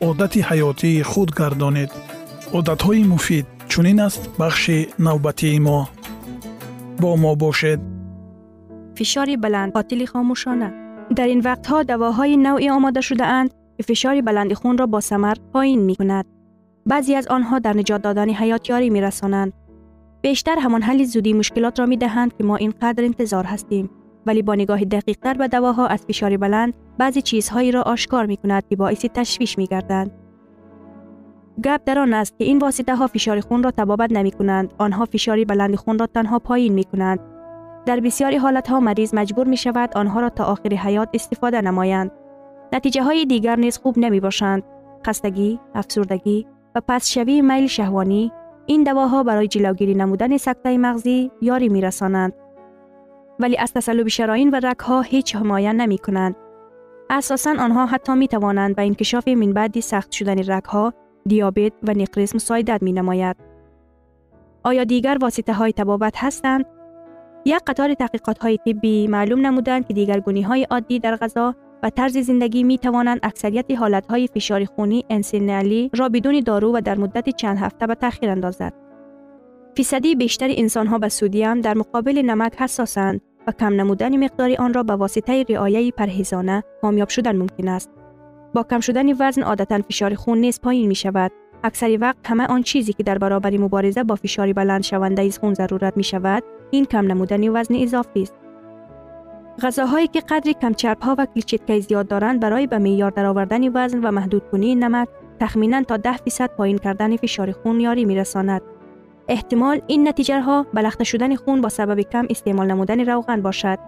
одати ҳаётии худ гардонед одатҳои муфид чунин аст бахши навбатии мо бо мо бошед фишори баланд қотили хомӯшона дар ин вақтҳо давоҳои навъе омода шудаанд ки фишори баланди хунро бо самар поин мекунад баъзе аз онҳо дар niҷот додани ҳаёт ёрӣ мерасонанд бештар ҳамон ҳалли зудии мушкилотро медиҳанд ки мо ин қадр интизор ҳастем ولی با نگاه دقیقتر به دواها از فشار بلند بعضی چیزهایی را آشکار می کند که باعث تشویش می گردند. گپ در آن است که این واسطه ها فشار خون را تبابت نمی کنند آنها فشار بلند خون را تنها پایین می کنند در بسیاری حالت ها مریض مجبور می شود آنها را تا آخر حیات استفاده نمایند. نتیجه های دیگر نیز خوب نمی باشند خستگی افسردگی و پس شوی میل شهوانی این دواها برای جلوگیری نمودن سکته مغزی یاری می رسانند ولی از تسلوب شراین و رگها هیچ حمایه نمی کنند. اساسا آنها حتی می توانند به انکشاف منبعدی سخت شدن رگها، دیابت و نقرس مساعدت می نماید. آیا دیگر واسطه های تبابت هستند؟ یک قطار تحقیقات های طبی معلوم نمودند که دیگرگونی های عادی در غذا و طرز زندگی می توانند اکثریت حالت های فشار خونی انسینالی را بدون دارو و در مدت چند هفته به تاخیر اندازد. فیصدی بیشتر انسان ها به سودیم در مقابل نمک حساسند و کم نمودن مقدار آن را به واسطه رعایه پرهیزانه کامیاب شدن ممکن است. با کم شدن وزن عادتا فشار خون نیز پایین می شود. اکثر وقت همه آن چیزی که در برابر مبارزه با فشار بلند شونده از خون ضرورت می شود، این کم نمودن وزن اضافی است. غذاهایی که قدری کم چرب ها و کلچیتکی زیاد دارند برای به معیار درآوردن وزن و محدود محدودکنی نمک تخمینا تا 10 درصد پایین کردن فشار خون یاری میرساند احتمال این نتیجه ها بلخته شدن خون با سبب کم استعمال نمودن روغن باشد.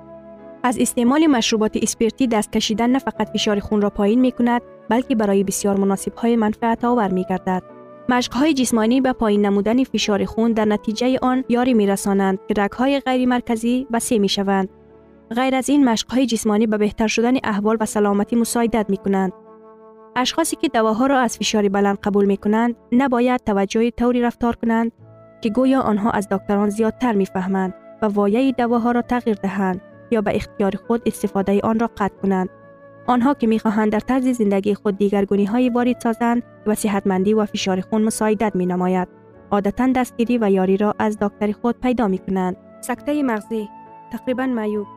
از استعمال مشروبات اسپرتی دست کشیدن نه فقط فشار خون را پایین می کند بلکه برای بسیار مناسب های منفعت آور می گردد. مشق های جسمانی به پایین نمودن فشار خون در نتیجه آن یاری می رسانند که رگ های غیر مرکزی بسیع می شوند. غیر از این مشق های جسمانی به بهتر شدن احوال و سلامتی مساعدت می کنند. اشخاصی که دواها را از فشار بلند قبول می کنند نباید توجه طوری رفتار کنند ки гӯё онҳо аз докторон зиёдтар мефаҳманд ва вояи давоҳоро тағйир диҳанд ё ба ихтиёри худ истифодаи онро қатъ кунанд онҳо ки мехоҳанд дар тарзи зиндагии худ дигаргуниҳое ворид созанд ва сиҳатмандӣ ва фишори хун мусоидат менамояд одатан дастгирӣ ва ёриро аз доктори худ пайдо мекунанд сактаи мағзӣ тақрибан маъюб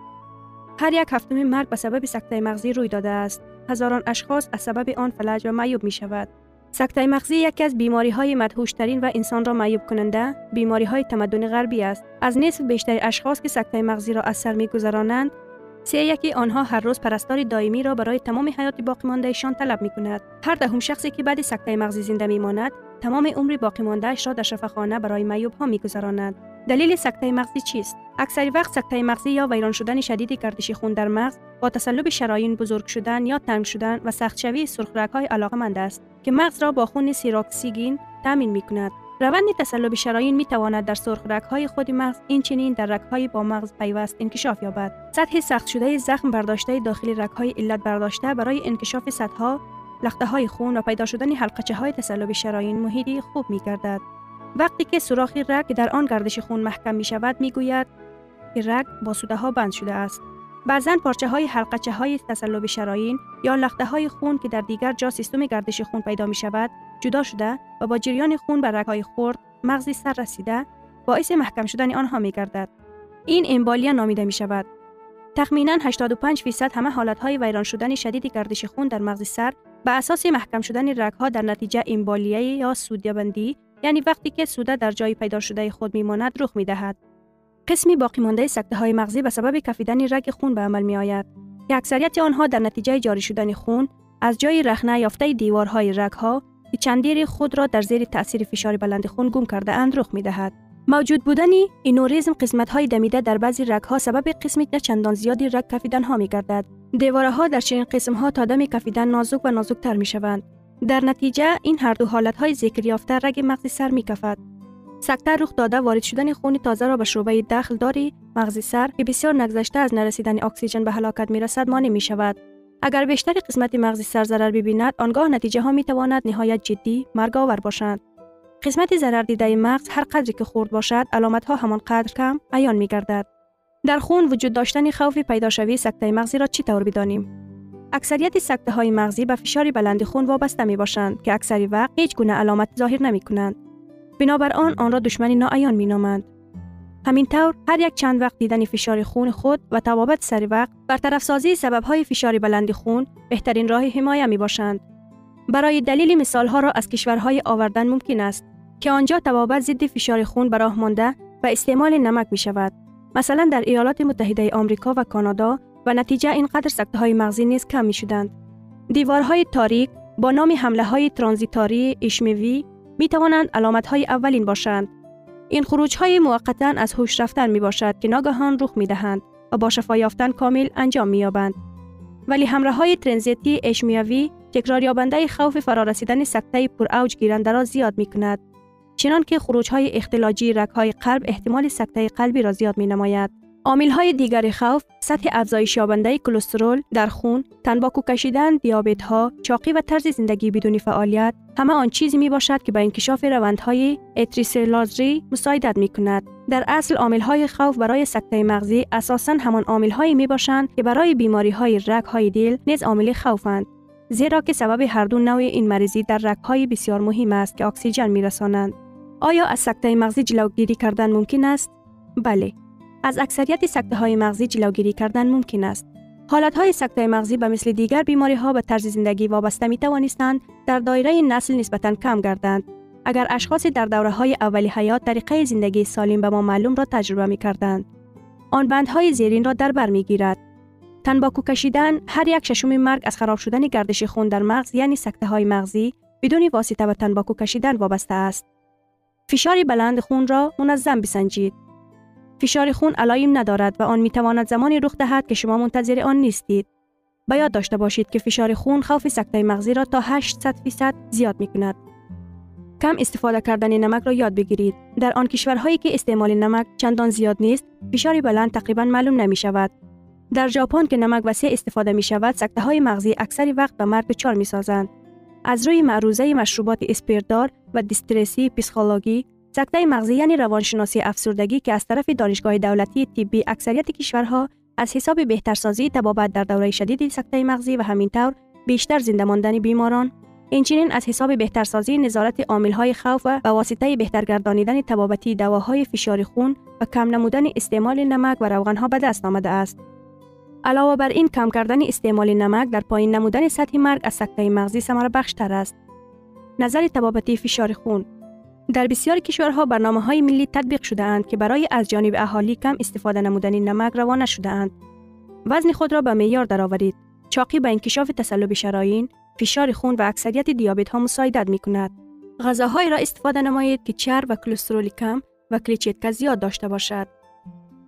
ҳар як ҳафтуми марг ба сабаби сактаи мағзӣ рӯй додааст ҳазорон ашхос аз сабаби он фалаҷ ва маъюб мешавад сактаи мағзӣ яке аз бемориҳои мадҳуштарин ва инсонро سکته مغزی یکی از بیماری های مدهوشترین و انسان را معیوب کننده بیماری های تمدن غربی است. از نصف بیشتر اشخاص که سکته مغزی را از سر میگذرانند، سی یکی آنها هر روز پرستار دائمی را برای تمام حیات باقی ماندهشان طلب می کند. هر دهم شخصی که بعد سکته مغزی زنده می ماند، تمام عمر باقی ماندهش را در شفاخانه برای معیوب ها می گذراند. دلیل سکته مغزی چیست؟ اکثر وقت سکته مغزی یا ویران شدن شدید گردش خون در مغز با تسلب شرايین بزرگ شدن یا تنگ شدن و سخت شوی سرخرگ های علاقمند است که مغز را با خون سیراکسیگین تامین می کند روند تسلب شرايین می تواند در سرخ های خود مغز این چنین در های با مغز پیوست انکشاف یابد. سطح سخت شده زخم برداشته داخل های علت برداشته برای انکشاف سطح لخته های خون و پیدا شدن حلقچه های تسلب شرايین محیطی خوب می گردد وقتی که سوراخ رگ در آن گردش خون محکم می شود می گوید که رگ با سوده ها بند شده است بعضا پارچه های حلقچه های تسلب شرايین یا لخته های خون که در دیگر جا سیستم گردش خون پیدا می شود جدا شده و با جریان خون به رگهای خرد مغزی سر رسیده باعث محکم شدن آنها می گردد. این امبالیا نامیده می شود. تخمینا 85 فیصد همه حالت های ویران شدن شدید گردش خون در مغز سر به اساس محکم شدن رگها در نتیجه امبالیه یا سودیابندی یعنی وقتی که سوده در جای پیدا شده خود میماند رخ می دهد. قسمی باقی مانده سکته های مغزی به سبب کفیدن رگ خون به عمل می آید که اکثریت آنها در نتیجه جاری شدن خون از جای رخنه یافته دیوارهای رگها که چندیر خود را در زیر تاثیر فشار بلند خون گم کرده اند رخ می دهد. موجود بودن اینوریزم قسمت های دمیده در بعضی رگ ها سبب قسمی که چندان زیادی رگ کفیدن ها می گردد. دیواره ها در چنین قسم ها تا دم کفیدن نازک و نازکتر می شوند. در نتیجه این هر دو حالت های ذکر یافته رگ مغزی سر می کفد. سکته رخ داده وارد شدن خون تازه را به شعبه داخل داری مغزی سر که بسیار نگذشته از نرسیدن اکسیژن به هلاکت می رسد مانع می شود. اگر بیشتر قسمت مغزی سر ضرر ببیند آنگاه نتیجه ها می تواند نهایت جدی مرگ آور باشند قسمت ضرر دیده مغز هر قدری که خورد باشد علامت ها همان قدر کم عیان می گردد در خون وجود داشتن خوف پیدا شوی سکته مغزی را چی طور بدانیم اکثریت سکته های مغزی به فشار بلند خون وابسته می باشند که اکثری وقت هیچ گونه علامت ظاهر نمی کنند بنابر آن آن را دشمنی ناعیان می نامند همین طور هر یک چند وقت دیدن فشار خون خود و توابط سری وقت برطرف سازی سبب های فشار بلند خون بهترین راه حمایه می باشند. برای دلیل مثال ها را از کشورهای آوردن ممکن است که آنجا توابط ضد فشار خون براه مانده و استعمال نمک می شود. مثلا در ایالات متحده آمریکا و کانادا و نتیجه اینقدر سکته مغزی نیز کم می شدند. دیوارهای تاریک با نام حمله های ترانزیتاری اشمیوی می توانند علامت های اولین باشند این خروج های موقتا از هوش رفتن می باشد که ناگهان رخ می دهند و با شفا یافتن کامل انجام می یابند. ولی همراه های ترنزیتی اشمیوی تکرار یابنده خوف فرارسیدن سکته پر اوج گیرنده را زیاد می کند. چنان که خروج های اختلاجی رگ های قلب احتمال سکته قلبی را زیاد می نماید. عامل های دیگر خوف سطح افزایش یابنده کلسترول در خون، تنباکو کشیدن، دیابت ها، چاقی و طرز زندگی بدون فعالیت همه آن چیزی می باشد که به انکشاف روندهای اتریسلازری مساعدت می کند. در اصل عامل های خوف برای سکته مغزی اساسا همان عامل هایی می باشند که برای بیماری های رگ های دل نیز عامل خوفند. زیرا که سبب هر دو نوع این مریضی در رگ های بسیار مهم است که اکسیژن می رسانند. آیا از سکته مغزی جلوگیری کردن ممکن است؟ بله. از اکثریت سکته های مغزی جلوگیری کردن ممکن است. حالت های سکته مغزی به مثل دیگر بیماری ها به طرز زندگی وابسته می توانستند در دایره نسل نسبتا کم گردند. اگر اشخاص در دوره های اولی حیات طریقه زندگی سالم به ما معلوم را تجربه می کردند. آن بندهای زیرین را در بر می گیرد. تنباکو کشیدن هر یک ششم مرگ از خراب شدن گردش خون در مغز یعنی سکته های مغزی بدون واسطه به تنباکو کشیدن وابسته است. فشار بلند خون را منظم بسنجید. فشار خون علایم ندارد و آن می تواند زمانی رخ دهد که شما منتظر آن نیستید. باید یاد داشته باشید که فشار خون خوف سکته مغزی را تا 800 فیصد زیاد می کند. کم استفاده کردن نمک را یاد بگیرید. در آن کشورهایی که استعمال نمک چندان زیاد نیست، فشار بلند تقریبا معلوم نمی شود. در ژاپن که نمک وسیع استفاده می شود، سکته های مغزی اکثری وقت به مرگ چار می سازند. از روی معروضه مشروبات اسپیردار و دیسترسی پسیخولوژی سکته مغزی یعنی روانشناسی افسردگی که از طرف دانشگاه دولتی طبی اکثریت کشورها از حساب بهترسازی تبابت در دوره شدید سکته مغزی و همینطور بیشتر زنده ماندن بیماران اینچنین از حساب بهترسازی نظارت های خوف و به واسطه بهترگردانیدن تبابتی دواهای فشار خون و کم نمودن استعمال نمک و روغنها به دست آمده است. علاوه بر این کم کردن استعمال نمک در پایین نمودن سطح مرگ از سکته مغزی ثمره بخشتر است. نظر تبابتی فشار خون در بسیاری کشورها برنامه های ملی تطبیق شده اند که برای از جانب اهالی کم استفاده نمودن نمک روانه شده اند. وزن خود را به معیار درآورید. چاقی به انکشاف تسلب شرايين، فشار خون و اکثریت دیابت ها مساعدت می کند. غذاهایی را استفاده نمایید که چرب و کلسترول کم و کلیچیتکا زیاد داشته باشد.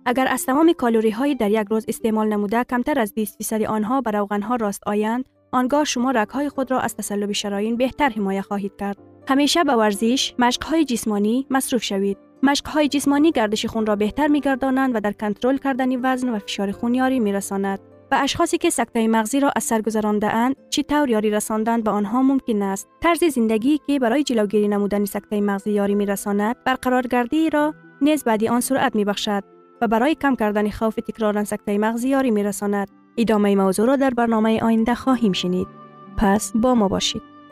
اگر از تمام کالوری های در یک روز استعمال نموده کمتر از 20 درصد آنها بر روغن ها راست آیند آنگاه شما رگ های خود را از تسلب شرايین بهتر حمایه خواهید کرد همیشه به ورزش مشق های جسمانی مصروف شوید. مشق های جسمانی گردش خون را بهتر میگردانند و در کنترل کردن وزن و فشار خون یاری میرساند. و اشخاصی که سکته مغزی را از سر گذرانده اند چی طور یاری رساندن به آنها ممکن است. طرز زندگی که برای جلوگیری نمودن سکته مغزی یاری میرساند برقرارگردی را نیز بعدی آن سرعت میبخشد و برای کم کردن خوف تکرار سکته مغزی یاری میرساند. ادامه موضوع را در برنامه آینده خواهیم شنید. پس با ما باشید.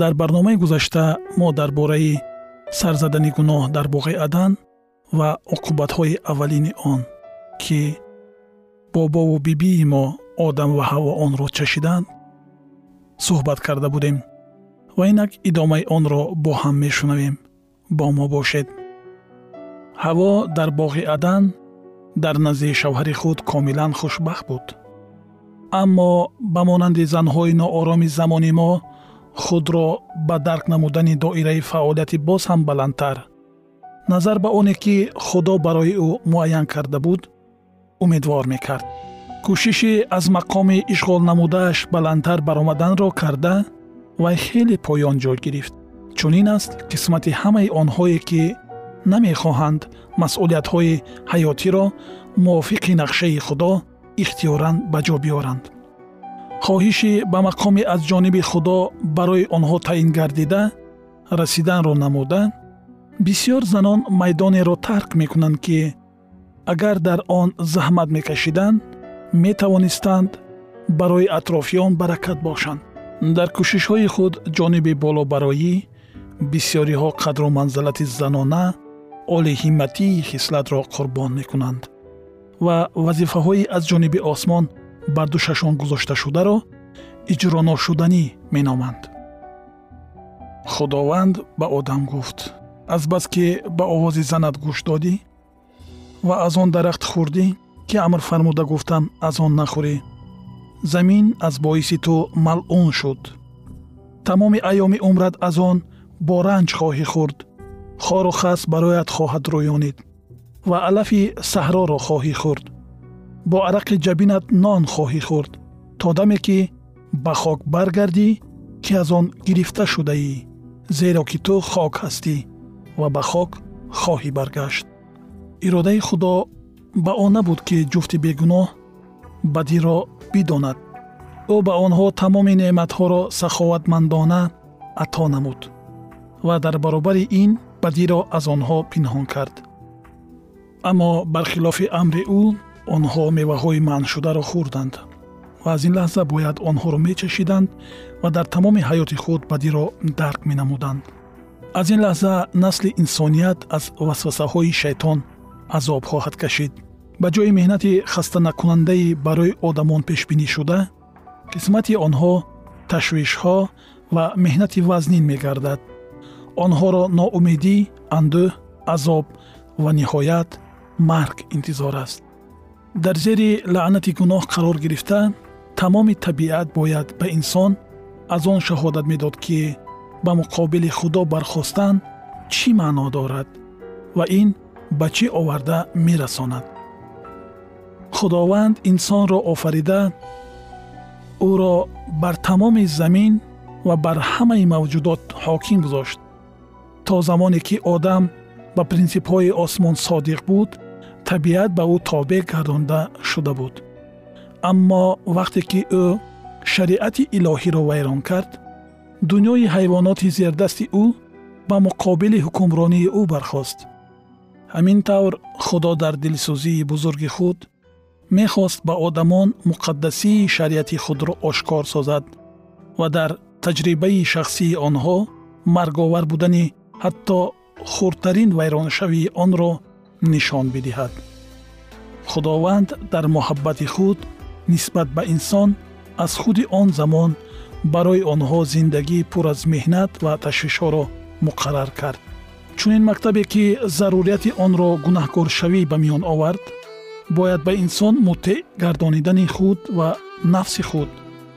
дар барномаи гузашта мо дар бораи сарзадани гуноҳ дар боғи адан ва оқубатҳои аввалини он ки бобову бибии мо одам ва ҳаво онро чашиданд суҳбат карда будем ва инак идомаи онро бо ҳам мешунавем. Бо мо бошед. Ҳаво дар боғи адан дар назди шавҳари худ комилан хушбахт буд. Аммо ба монанди занҳои ноороми замони мо худро ба дарк намудани доираи фаъолияти боз ҳам баландтар. Назар ба оне ки худо барои ӯ муайян карда буд умедвор мекард. Кӯшиши аз мақоми ишғол намудааш баландтар баромаданро карда вай хеле поён ҷой гирифт. Чунин аст қисмати ҳамаи онҳое ки намехоҳанд масъулиятҳои ҳаётиро мувофиқи нақшаи худо ихтиёран ба ҷо биёранд хоҳиши ба мақоми аз ҷониби худо барои онҳо таъин гардида расиданро намуда бисьёр занон майдонеро тарк мекунанд ки агар дар он заҳмат мекашиданд метавонистанд барои атрофиён баракат бошанд. Дар кӯшишҳои худ ҷониби болобароӣ бисьёриҳо қадру манзалати занона олиҳиматии хислатро қурбон мекунанд ва вазифаҳои аз ҷониби осмон бар душашон гузошташударо иҷроношуданӣ меноманд. Худованд ба одам гуфт. Азбаски ба овози занат гӯш додӣ ва аз он дарахт хӯрдӣ ки амр фармуда гуфтам аз он нахӯрӣ. Замин аз боиси ту малъун шуд. Тамоми айёми умрат аз он бо ранҷ хоҳӣ хӯрд. Хору хас барояд хоҳад рӯёнид ва алафи саҳроро хоҳӣ хӯрд бо арақи ҷабинат нон хоҳӣ хӯрд то даме ки ба хок баргардӣ ки аз он гирифта шудаӣ зеро ки ту хок ҳастӣ ва ба хок хоҳӣ баргашт. Иродаи худо ба он набуд ки ҷуфти бегуноҳ бадиро бидонад. Ӯ ба онҳо тамоми неъматҳоро саховатмандона ато намуд ва дар баробари ин бадиро аз онҳо пинҳон кард. Аммо бархилофи амри ӯ онҳо меваҳои манъшударо хӯрданд ва аз ин лаҳза бояд онҳоро мечашиданд ва дар тамоми ҳаёти худ бадиро дарк менамуданд. аз ин лаҳза насли инсоният аз васвасаҳои шайтон азоб хоҳад кашид. ба ҷои меҳнати хастанакунандаи барои одамон пешбинишуда қисмати онҳо ташвишҳо ва меҳнати вазнин мегардад. онҳоро ноумедӣ андӯҳ азоб ва ниҳоят марг интизор аст дар зери лаънати гуноҳ қарор гирифта тамоми табиат бояд ба инсон аз он шаҳодат медод ки ба муқобили худо бархостан чӣ маъно дорад ва ин ба чӣ оварда мерасонад. Худованд инсонро офарида ӯро бар тамоми замин ва бар ҳамаи мавҷудот ҳоким гузошт. То замоне ки одам ба принсипҳои осмон содиқ буд табиат ба ӯ тобеъ гардонда шуда буд. Аммо вақте ки ӯ шариати илоҳиро вайрон кард дунёи ҳайвоноти зердасти ӯ ба муқобили ҳукмронии ӯ бархост. Ҳамин тавр худо дар дилсӯзии бузурги худ мехост ба одамон муқаддасии шариати худро ошкор созад ва дар таҷрибаи шахсии онҳо марговар будани ҳатто хурдтарин вайроншавии онро нишон бидиҳад. Худованд дар муҳаббати худ нисбат ба инсон аз худи он замон барои онҳо зиндагии пур аз меҳнат ва ташвишҳоро муқаррар кард. Чунин мактабе ки зарурияти онро гунаҳкоршавӣ ба миён овард бояд ба инсон муттеъ гардонидани худ ва нафси худ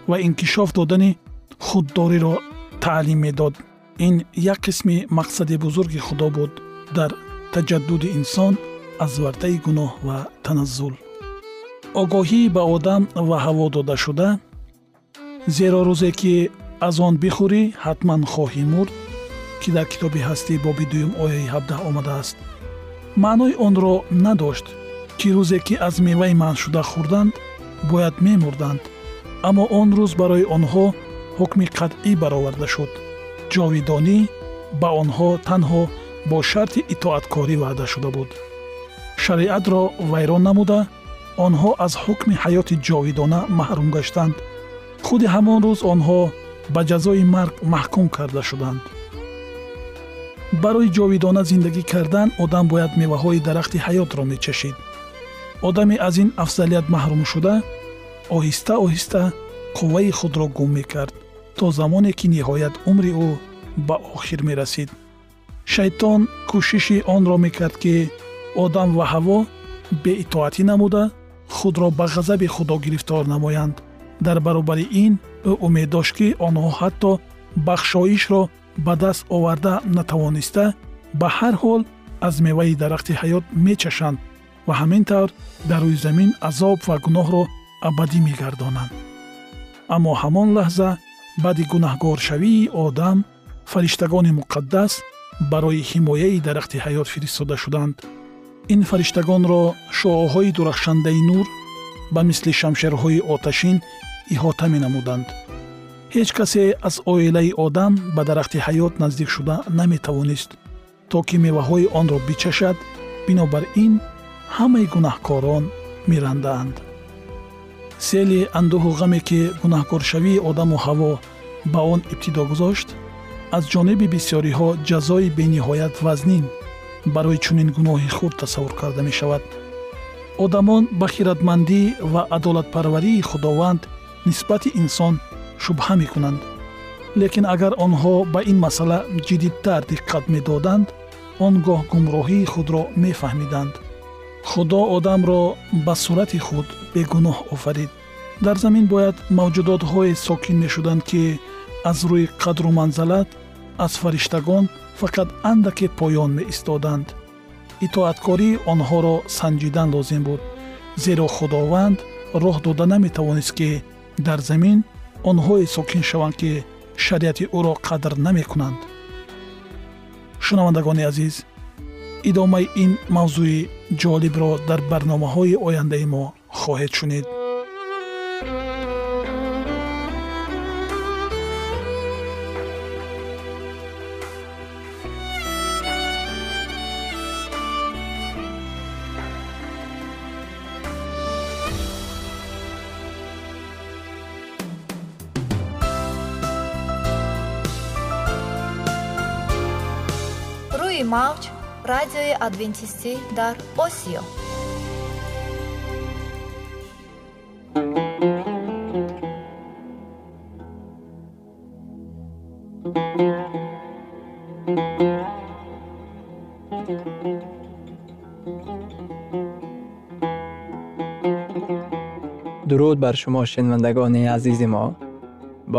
ва инкишоф додани худдориро таълим медод. Ин як қисми мақсади бузурги худо буд дар таҷаддуди инсон аз вартаи гуноҳ ва таназзул. Огоҳӣ ба одам ва ҳаво додашуда зеро рӯзе ки аз он бихӯрӣ ҳатман хоҳӣ мурд ки дар китоби ҳастӣ боби дуюм ояи 17 омадааст. Маънои онро надошт ки рӯзе ки аз меваи манъшуда хӯрданд бояд мемурданд. Аммо он рӯз барои онҳо ҳукми қатъӣ бароварда шуд. Ҷовидонӣ ба онҳо танҳо бо шарти итоаткорӣ ваъда шуда буд. Шариатро вайрон намуда онҳо аз ҳукми ҳаёти ҷовидона маҳрум гаштанд. Худи ҳамон рӯз онҳо ба ҷазои марг маҳкум карда шуданд. Барои ҷовидона зиндагӣ кардан одам бояд меваҳои дарахти ҳаётро мечашид. Одаме аз ин афзалият маҳрум шуда оҳиста оҳиста қувваи худро гум мекард то замоне ки ниҳоят умри ӯ ба охир мерасид шайтон кӯшиши онро мекард ки одам ва ҳаво беитоатӣ намуда худро ба ғазаби худо гирифтор намоянд. Дар баробари ин ӯ умед дошт ки онҳо ҳатто бахшоишро ба даст оварда натавониста ба ҳар ҳол аз меваи дарахти ҳаёт мечашанд ва ҳамин тавр дар рӯи замин азоб ва гуноҳро абадӣ мегардонанд. Аммо ҳамон лаҳза баъди гунаҳгоршавии одам фариштагони муқаддас барои ҳимояи дарахти ҳаёт фиристода шуданд. ин фариштагонро шуоҳои дурахшандаи нур ба мисли шамшерҳои оташин иҳота менамуданд. ҳеҷ касе аз оилаи одам ба дарахти ҳаёт наздик шуда наметавонист то ки меваҳои онро бичашад бинобар ин ҳамаи гунаҳкорон мерандаанд сели андӯҳу ғаме ки гунаҳкоршавии одаму ҳаво ба он ибтидо гузошт аз ҷониби бисёриҳо ҷазои бениҳоят вазнин барои чунин гуноҳи хурд тасаввур карда мешавад. Одамон ба хиратмандӣ ва адолатпарварии худованд нисбати инсон шубҳа мекунанд. Лекин агар онҳо ба ин масъала ҷиддитар диққат медоданд он гоҳ гумроҳии худро мефаҳмиданд. Худо одамро ба сурати худ бегуноҳ офарид. Дар замин бояд мавҷудотҳое сокин мешуданд ки аз рӯи қадру манзалат аз фариштагон фақат андаке поён меистоданд. Итоаткории онҳоро санҷидан лозим буд зеро худованд роҳ дода наметавонист ки дар замин онҳое сокин шаванд ки шариати ӯро қадр намекунанд. Шунавандагони азиз идомаи ин мавзӯи ҷолибро дар барномаҳои ояндаи мо хоҳед шунид радиои адвентистӣ дар осиё дуруд бар шумо шинавандагони азизи мо бо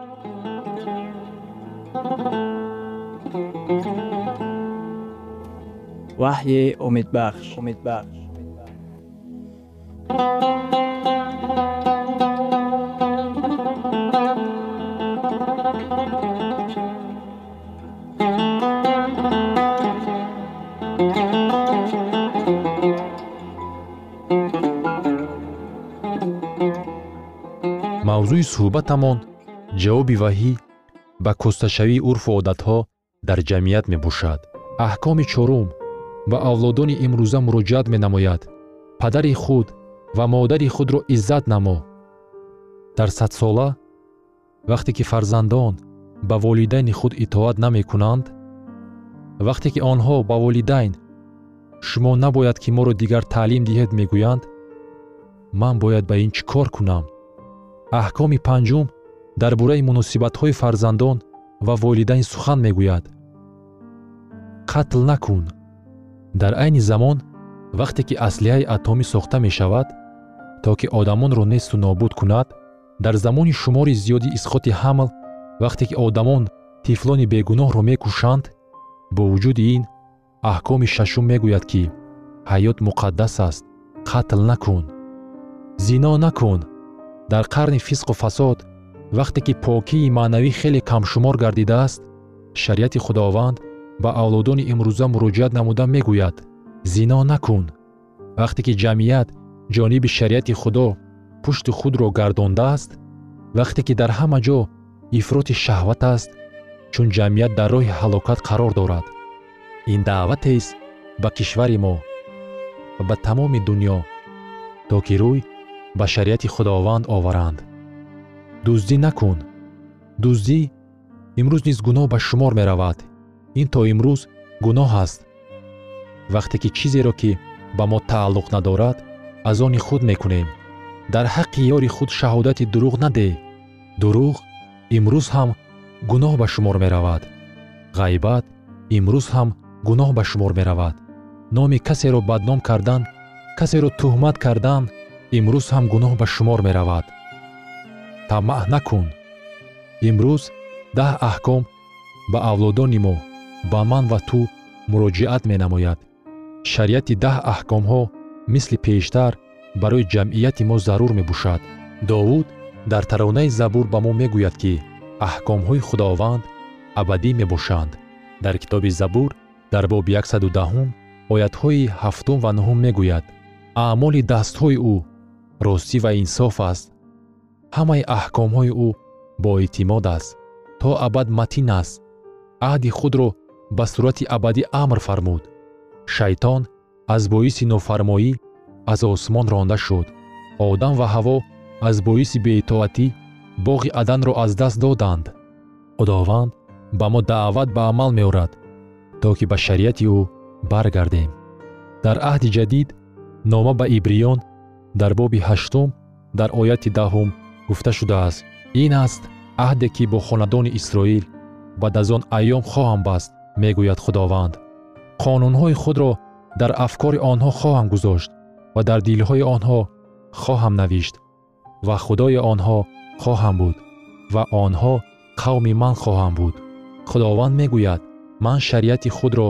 ваҳйи умедбахш. Умедбахш. Мавзӯи суҳбатамон ҷавоби ваҳӣ ба косташавии урфу одатҳо дар ҷамъият мебошад. Аҳкоми чорум ба авлодони имрӯза муроҷиат менамояд. Падари худ ва модари худро иззат намо. Дар садсола вақте ки фарзандон ба волидайни худ итоат намекунанд вақте ки онҳо ба волидайн шумо набояд ки моро дигар таълим диҳед мегӯянд ман бояд ба ин чӣ кор кунам? Аҳкоми панҷум дар бораи муносибатҳои фарзандон ва волидайн сухан мегӯяд. Қатл накун дар айни замон вақте ки аслиҳаи атомӣ сохта мешавад то ки одамонро несту нобуд кунад дар замони шумори зиёди исқоти ҳамл вақте ки одамон тифлони бегуноҳро мекушанд бо вуҷуди ин аҳкоми шашум мегӯяд ки ҳаёт муқаддас аст қатл накун. Зино накун. Дар қарни фисқу фасод вақте ки покии маънавӣ хеле камшумор гардидааст шариати худованд ба авлодони имрӯза муроҷиат намуда мегӯяд. Зино накун. Вақте ки ҷамъият ҷониби шариати худо пушти худро гардондааст вақте ки дар ҳама ҷо ифроти шаҳват аст чун ҷамъият дар роҳи ҳалокат қарор дорад. Ин даъватест ба кишвари мо ва ба тамоми дуньё то ки рӯй ба шариати худованд оваранд. Дуздӣ накун. Дуздӣ имрӯз низ гуноҳ ба шумор меравад ин то имрӯз гуноҳ аст. Вақте ки чизеро ки ба мо тааллуқ надорад аз они худ мекунем. Дар ҳаққи ёри худ шаҳодати дурӯғ надеҳ дурӯғ имрӯз ҳам гуноҳ ба шумор меравад. Ғайбат имрӯз ҳам гуноҳ ба шумор меравад. Номи касеро бадном кардан касеро тӯҳмат кардан имрӯз ҳам гуноҳ ба шумор меравад. Тамаъ накун. Имрӯз даҳ аҳком ба авлодони мо ба ман ва ту муроҷиат менамояд. Шариати даҳ аҳкомҳо мисли пештар барои ҷамъияти мо зарур мебошад довуд дар таронаи забур ба мо мегӯяд ки аҳкомҳои худованд абадӣ мебошанд. Дар китоби забур дар боби 110 оятҳои ҳафтум ва нуҳум мегӯяд. Аъмоли дастҳои ӯ ростӣ ва инсоф аст. Ҳамаи аҳкомҳои ӯ боэътимод аст. То абад матин аст. Аҳди худро ба сурати абадӣ амр фармуд. Шайтон аз боиси нофармоӣ аз осмон ронда шуд. Одам ва ҳаво аз боиси беитоатӣ боғи аданро аз даст доданд. Худованд ба мо даъват ба амал меорад то ки ба шариати ӯ баргардем. Дар аҳди ҷадид нома ба ибриён дар боби ҳаштум дар ояти даҳум гуфта шудааст. Ин аст аҳде ки бо хонадони исроил баъд аз он айём хоҳам баст мегӯяд худованд. Қонунҳои худро дар афкори онҳо хоҳам гузошт ва дар дилҳои онҳо хоҳам навишт ва худои онҳо хоҳам буд ва онҳо қавми ман хоҳам буд. Худованд мегӯяд ман шариати худро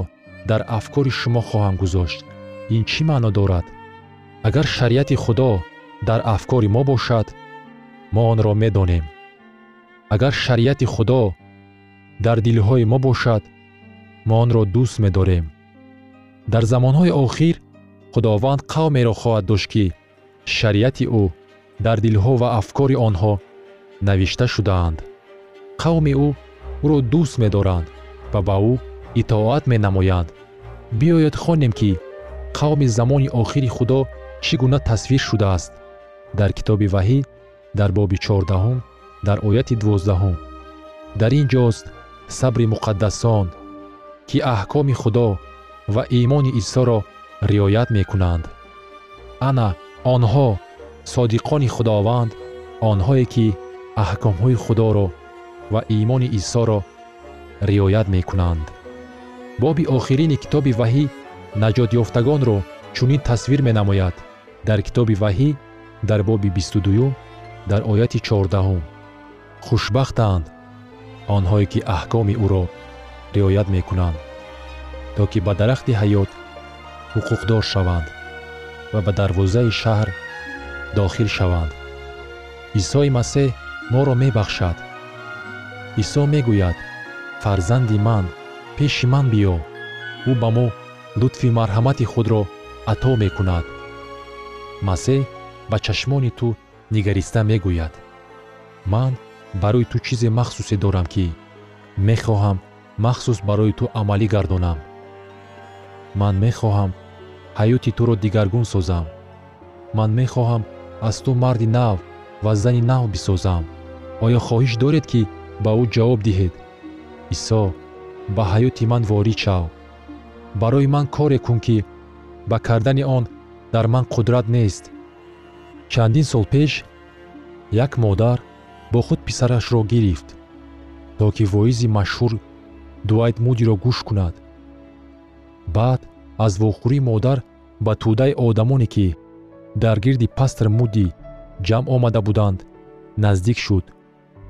дар афкори шумо хоҳам гузошт. Ин чӣ маъно дорад? Агар шариати худо дар афкори мо бошад мо онро медонем. Агар шариати худо дар дилҳои мо бошад мо онро дӯст медорем. Дар замонҳои охир худованд қавмеро хоҳад дошт ки шариати ӯ дар дилҳо ва афкори онҳо навишта шудаанд. Қавми ӯ ӯро дӯст медоранд ва ба ӯ итоат менамоянд. Биёед хонем ки қавми замони охири худо чӣ гуна тасвир шудааст? Дар китоби ваҳӣ дар боби чордаҳум дар ояти дувоздаҳум дар ин ҷост сабри муқаддасон ки аҳкоми худо ва имони исоро риоят мекунанд. Ана онҳо содиқони худованд онҳое ки аҳкомҳои худоро ва имони исоро риоят мекунанд. Боби охирини китоби ваҳӣ наҷотёфтагонро чунин тасвир менамояд. Дар китоби ваҳӣ дар боби бисту дуюм дар ояти чордаҳум. Хушбахтанд онҳое ки аҳкоми ӯро риоят мекунанд то ки ба дарахти ҳаёт ҳуқуқдор шаванд ва ба дарвозаи шаҳр дохил шаванд. Исои масеҳ моро мебахшад. Исо мегӯяд фарзанди ман пеши ман биё ӯ ба мо лутфи марҳамати худро ато мекунад масеҳ ба чашмони ту нигариста мегӯяд. Ман барои ту чизе махсусе дорам ки мехоҳам махсус барои ту амалӣ гардонам. Ман мехоҳам ҳаёти туро дигаргун созам. Ман мехоҳам аз ту марди нав ва зани нав бисозам. Оё хоҳиш доред ки ба ӯ ҷавоб диҳед? Исо ба ҳаёти ман ворид шав барои ман коре кун ки ба кардани он дар ман қудрат нест. Чандин сол пеш як модар бо худ писарашро гирифт то ки воизи машҳур дуайт мудиро гӯш кунад. Баъд аз вохӯрии модар ба тӯдаи одамоне ки дар гирди пастр муди ҷамъ омада буданд наздик шуд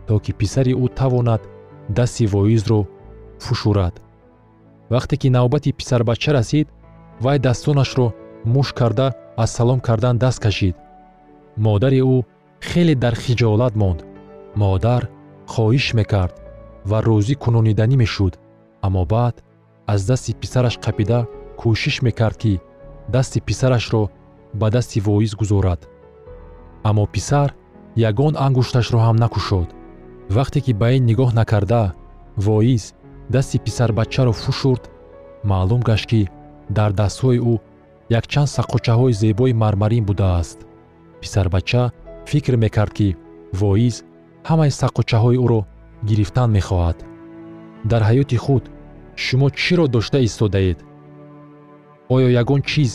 то ки писари ӯ тавонад дасти воизро фушурад. Вақте ки навбати писарбача расид вай дастонашро муш карда аз салом кардан даст кашид. Модари ӯ хеле дар хиҷолат монд. Модар хоҳиш мекард ва розӣ кунониданӣ мешуд. Аммо баъд аз дасти писараш қапида кӯшиш мекард ки дасти писарашро ба дасти воиз гузорад. Аммо писар ягон ангушташро ҳам накушод. Вақте ки ба ин нигоҳ накарда воиз дасти писарбачаро фушурд маълум гашт ки дар дастҳои ӯ якчанд саққочаҳои зебои мармарин будааст. Писарбача фикр мекард ки воиз ҳамаи саққочаҳои ӯро гирифтан мехоҳад. Дар ҳаёти худ шумо чиро дошта истодаед? Оё ягон чиз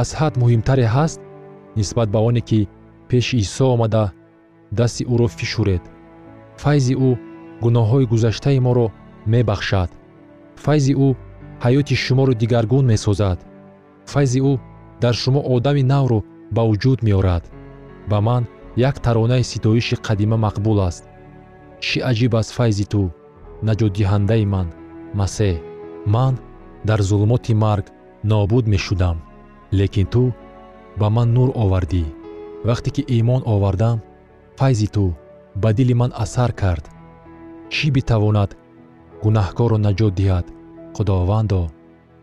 аз ҳад муҳимтаре ҳаст нисбат ба оне ки пеши исо омада дасти ӯро фишуред. Файзи ӯ гуноҳҳои гузаштаи моро мебахшад. Файзи ӯ ҳаёти шуморо дигаргун месозад. Файзи ӯ дар шумо одами навро ба вуҷуд меорад. Ба ман як таронаи ситоиши қадима мақбул аст чӣ аҷиб аст файзи ту? Наҷотдиҳандаи ман масеҳ ман дар зулумоти марг нобуд мешудам лекин ту ба ман нур овардӣ. Вақте ки имон овардам файзи ту ба дили ман асар кард. Чӣ битавонад гунаҳкорро наҷот диҳад? Худовандо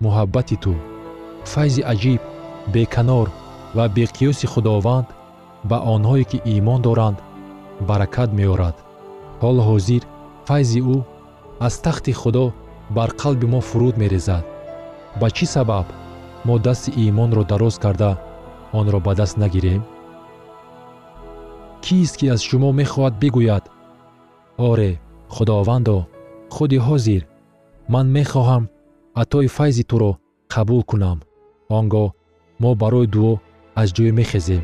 муҳаббати ту. Файзи аҷиб беканор ва беқиёси худованд ба онҳое ки имон доранд баракат меорад ҳоло ҳозир файзи ӯ аз тахти худо бар қалби мо фуруд мерезад. Ба чӣ сабаб мо дасти имонро дароз карда онро ба даст нагирем? Кист ки аз шумо мехоҳад бигӯяд оре худовандо худи ҳозир ман мехоҳам атои файзи туро қабул кунам. Он гоҳ мо барои дуо аз ҷой мехезем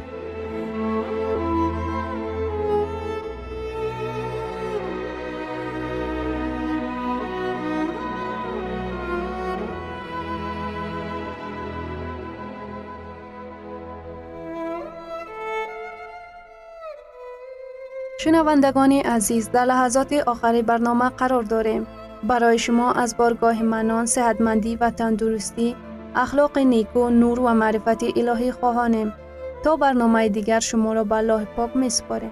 شنوندگان عزیز در لحظات آخری برنامه قرار داریم. برای شما از بارگاه منان، صحتمندی و تندرستی، اخلاق نیکو، نور و معرفت الهی خواهانیم. تا برنامه دیگر شما را به پاک می سپاریم.